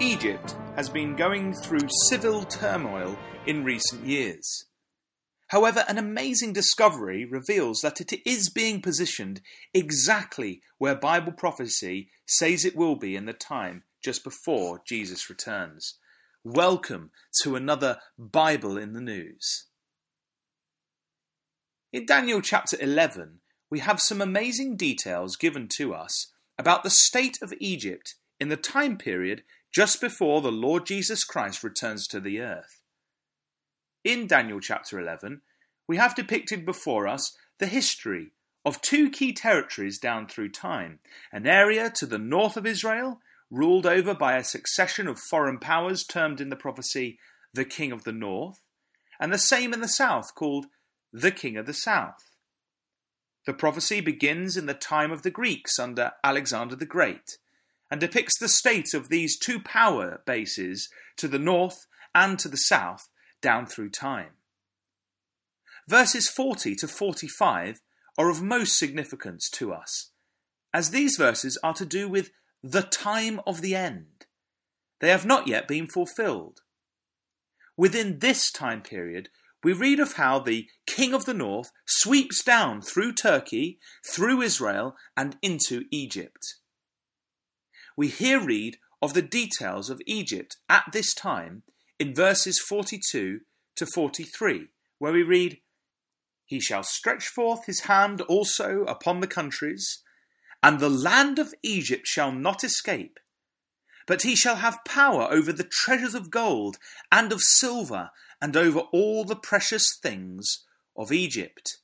Egypt has been going through civil turmoil in recent years. However, an amazing discovery reveals that it is being positioned exactly where Bible prophecy says it will be in the time just before Jesus returns. Welcome to another Bible in the News. In Daniel chapter 11, we have some amazing details given to us about the state of Egypt in the time period just before the Lord Jesus Christ returns to the earth. In Daniel chapter 11, we have depicted before us the history of two key territories down through time an area to the north of Israel, ruled over by a succession of foreign powers termed in the prophecy the King of the North, and the same in the south called the King of the South. The prophecy begins in the time of the Greeks under Alexander the Great and depicts the state of these two power bases to the north and to the south down through time. Verses 40 to 45 are of most significance to us, as these verses are to do with the time of the end. They have not yet been fulfilled. Within this time period, we read of how the king of the north sweeps down through Turkey, through Israel, and into Egypt we here read of the details of Egypt at this time in verses 42 to 43, where we read, He shall stretch forth his hand also upon the countries, and the land of Egypt shall not escape. But he shall have power over the treasures of gold and of silver, and over all the precious things of Egypt.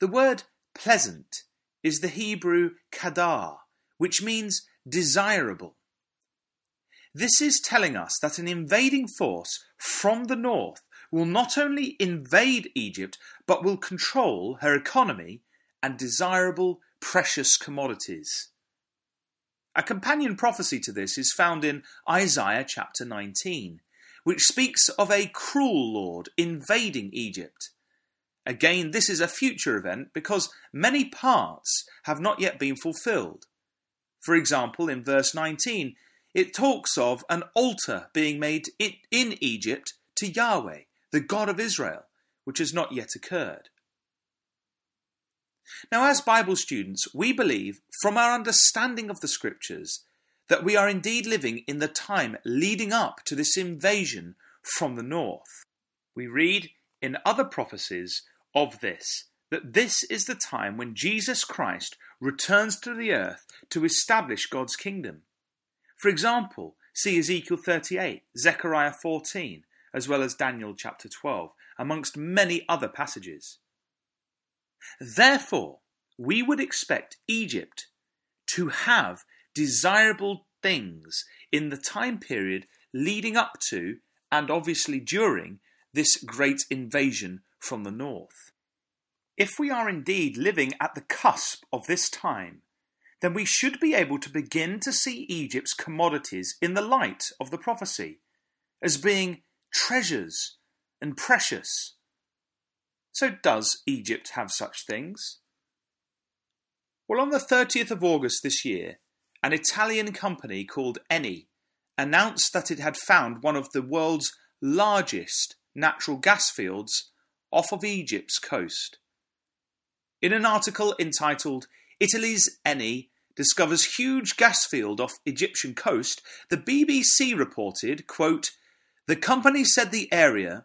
The word pleasant is the Hebrew kadar, which means desirable. This is telling us that an invading force from the north will not only invade Egypt, but will control her economy and desirable precious commodities. A companion prophecy to this is found in Isaiah chapter 19, which speaks of a cruel lord invading Egypt. Again, this is a future event because many parts have not yet been fulfilled. For example, in verse 19, it talks of an altar being made in Egypt to Yahweh, the God of Israel, which has not yet occurred. Now, as Bible students, we believe, from our understanding of the Scriptures, that we are indeed living in the time leading up to this invasion from the north. We read in other prophecies of this that this is the time when Jesus Christ returns to the earth to establish God's kingdom. For example, see Ezekiel 38, Zechariah 14, as well as Daniel chapter 12, amongst many other passages. Therefore, we would expect Egypt to have desirable things in the time period leading up to and obviously during this great invasion from the north. If we are indeed living at the cusp of this time, then we should be able to begin to see Egypt's commodities in the light of the prophecy as being treasures and precious. So, does Egypt have such things? Well, on the 30th of August this year, an Italian company called Eni announced that it had found one of the world's largest natural gas fields off of Egypt's coast. In an article entitled Italy's Eni discovers huge gas field off Egyptian coast, the BBC reported, quote, the company said the area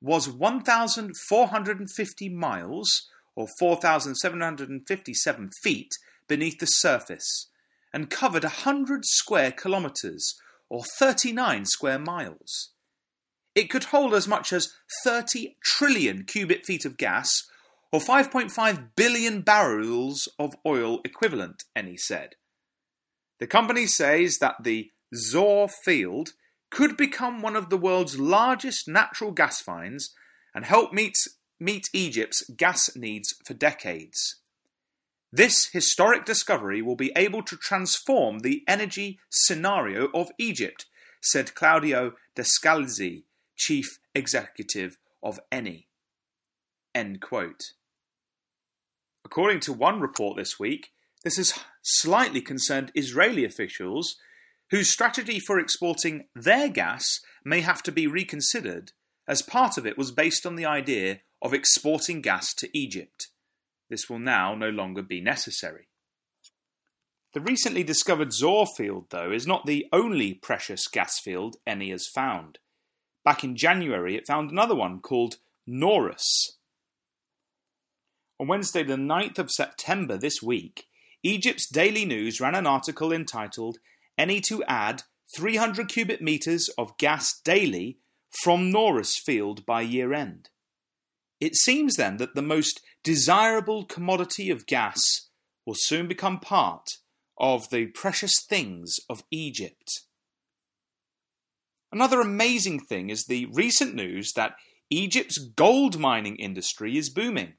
was 1,450 miles, or 4,757 feet, beneath the surface, and covered 100 square kilometres, or 39 square miles. It could hold as much as 30 trillion cubic feet of gas, or 5.5 billion barrels of oil equivalent, Eni said. The company says that the Zohr field could become one of the world's largest natural gas finds and help meet, meet Egypt's gas needs for decades. This historic discovery will be able to transform the energy scenario of Egypt, said Claudio Descalzi, chief executive of Eni. End quote. According to one report this week, this has slightly concerned Israeli officials whose strategy for exporting their gas may have to be reconsidered, as part of it was based on the idea of exporting gas to Egypt. This will now no longer be necessary. The recently discovered Zohr field, though, is not the only precious gas field Eni has found. Back in January, it found another one called Nooros. On Wednesday, the 9th of September this week, Egypt's Daily News ran an article entitled Eni to add 300 cubic meters of gas daily from Nooros field by year end. It seems then that the most desirable commodity of gas will soon become part of the precious things of Egypt. Another amazing thing is the recent news that Egypt's gold mining industry is booming.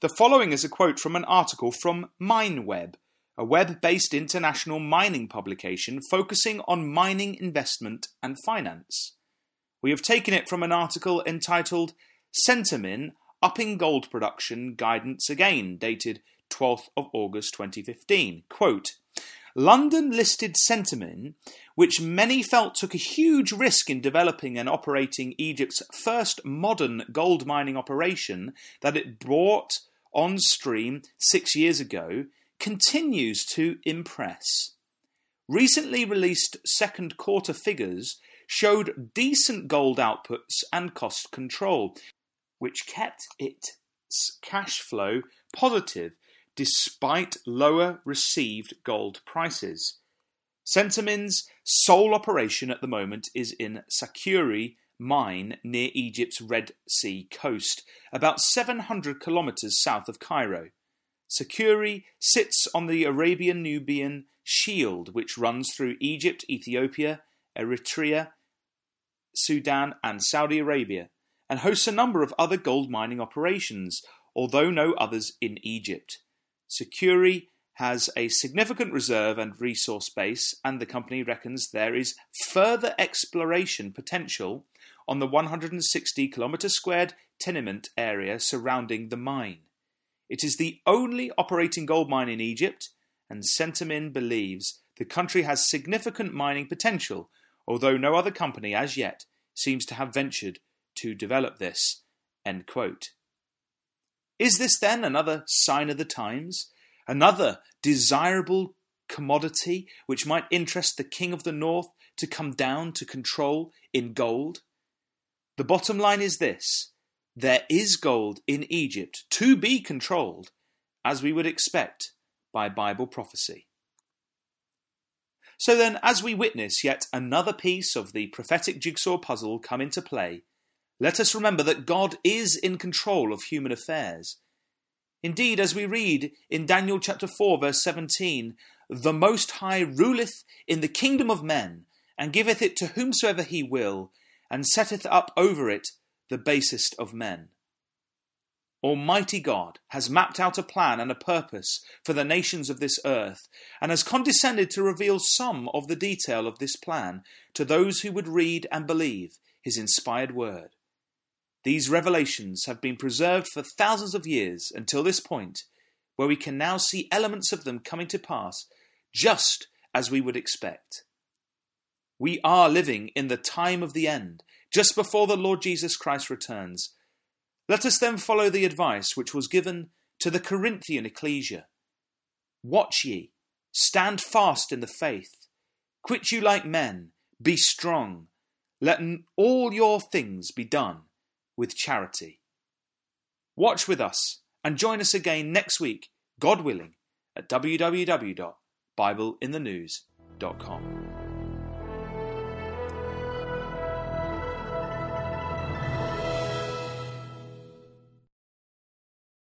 The following is a quote from an article from MineWeb, a web based international mining publication focusing on mining investment and finance. We have taken it from an article entitled Centamin Upping Gold Production Guidance Again, dated 12th of August 2015. Quote, London listed Centamin, which many felt took a huge risk in developing and operating Egypt's first modern gold mining operation that it brought on stream six years ago, continues to impress. Recently released second quarter figures showed decent gold outputs and cost control, which kept its cash flow positive despite lower received gold prices. Centamin's sole operation at the moment is in Sakuri mine near Egypt's Red Sea coast, about 700 kilometers south of Cairo. Sakuri sits on the Arabian Nubian Shield, which runs through Egypt, Ethiopia, Eritrea, Sudan, and Saudi Arabia, and hosts a number of other gold mining operations, although no others in Egypt. Sakuri has a significant reserve and resource base, and the company reckons there is further exploration potential on the 160 kilometre squared tenement area surrounding the mine. It is the only operating gold mine in Egypt, and Centamin believes the country has significant mining potential, although no other company as yet seems to have ventured to develop this. Is this then another sign of the times? Another desirable commodity which might interest the king of the north to come down to control in gold? The bottom line is this there is gold in Egypt to be controlled, as we would expect by Bible prophecy. So then, as we witness yet another piece of the prophetic jigsaw puzzle come into play, let us remember that God is in control of human affairs. Indeed, as we read in Daniel chapter 4, verse 17, the Most High ruleth in the kingdom of men, and giveth it to whomsoever he will, and setteth up over it the basest of men. Almighty God has mapped out a plan and a purpose for the nations of this earth, and has condescended to reveal some of the detail of this plan to those who would read and believe his inspired word. These revelations have been preserved for thousands of years until this point, where we can now see elements of them coming to pass just as we would expect. We are living in the time of the end, just before the Lord Jesus Christ returns. Let us then follow the advice which was given to the Corinthian ecclesia. Watch ye, stand fast in the faith, quit you like men, be strong, let all your things be done with charity. Watch with us and join us again next week, God willing, at www.bibleinthenews.com.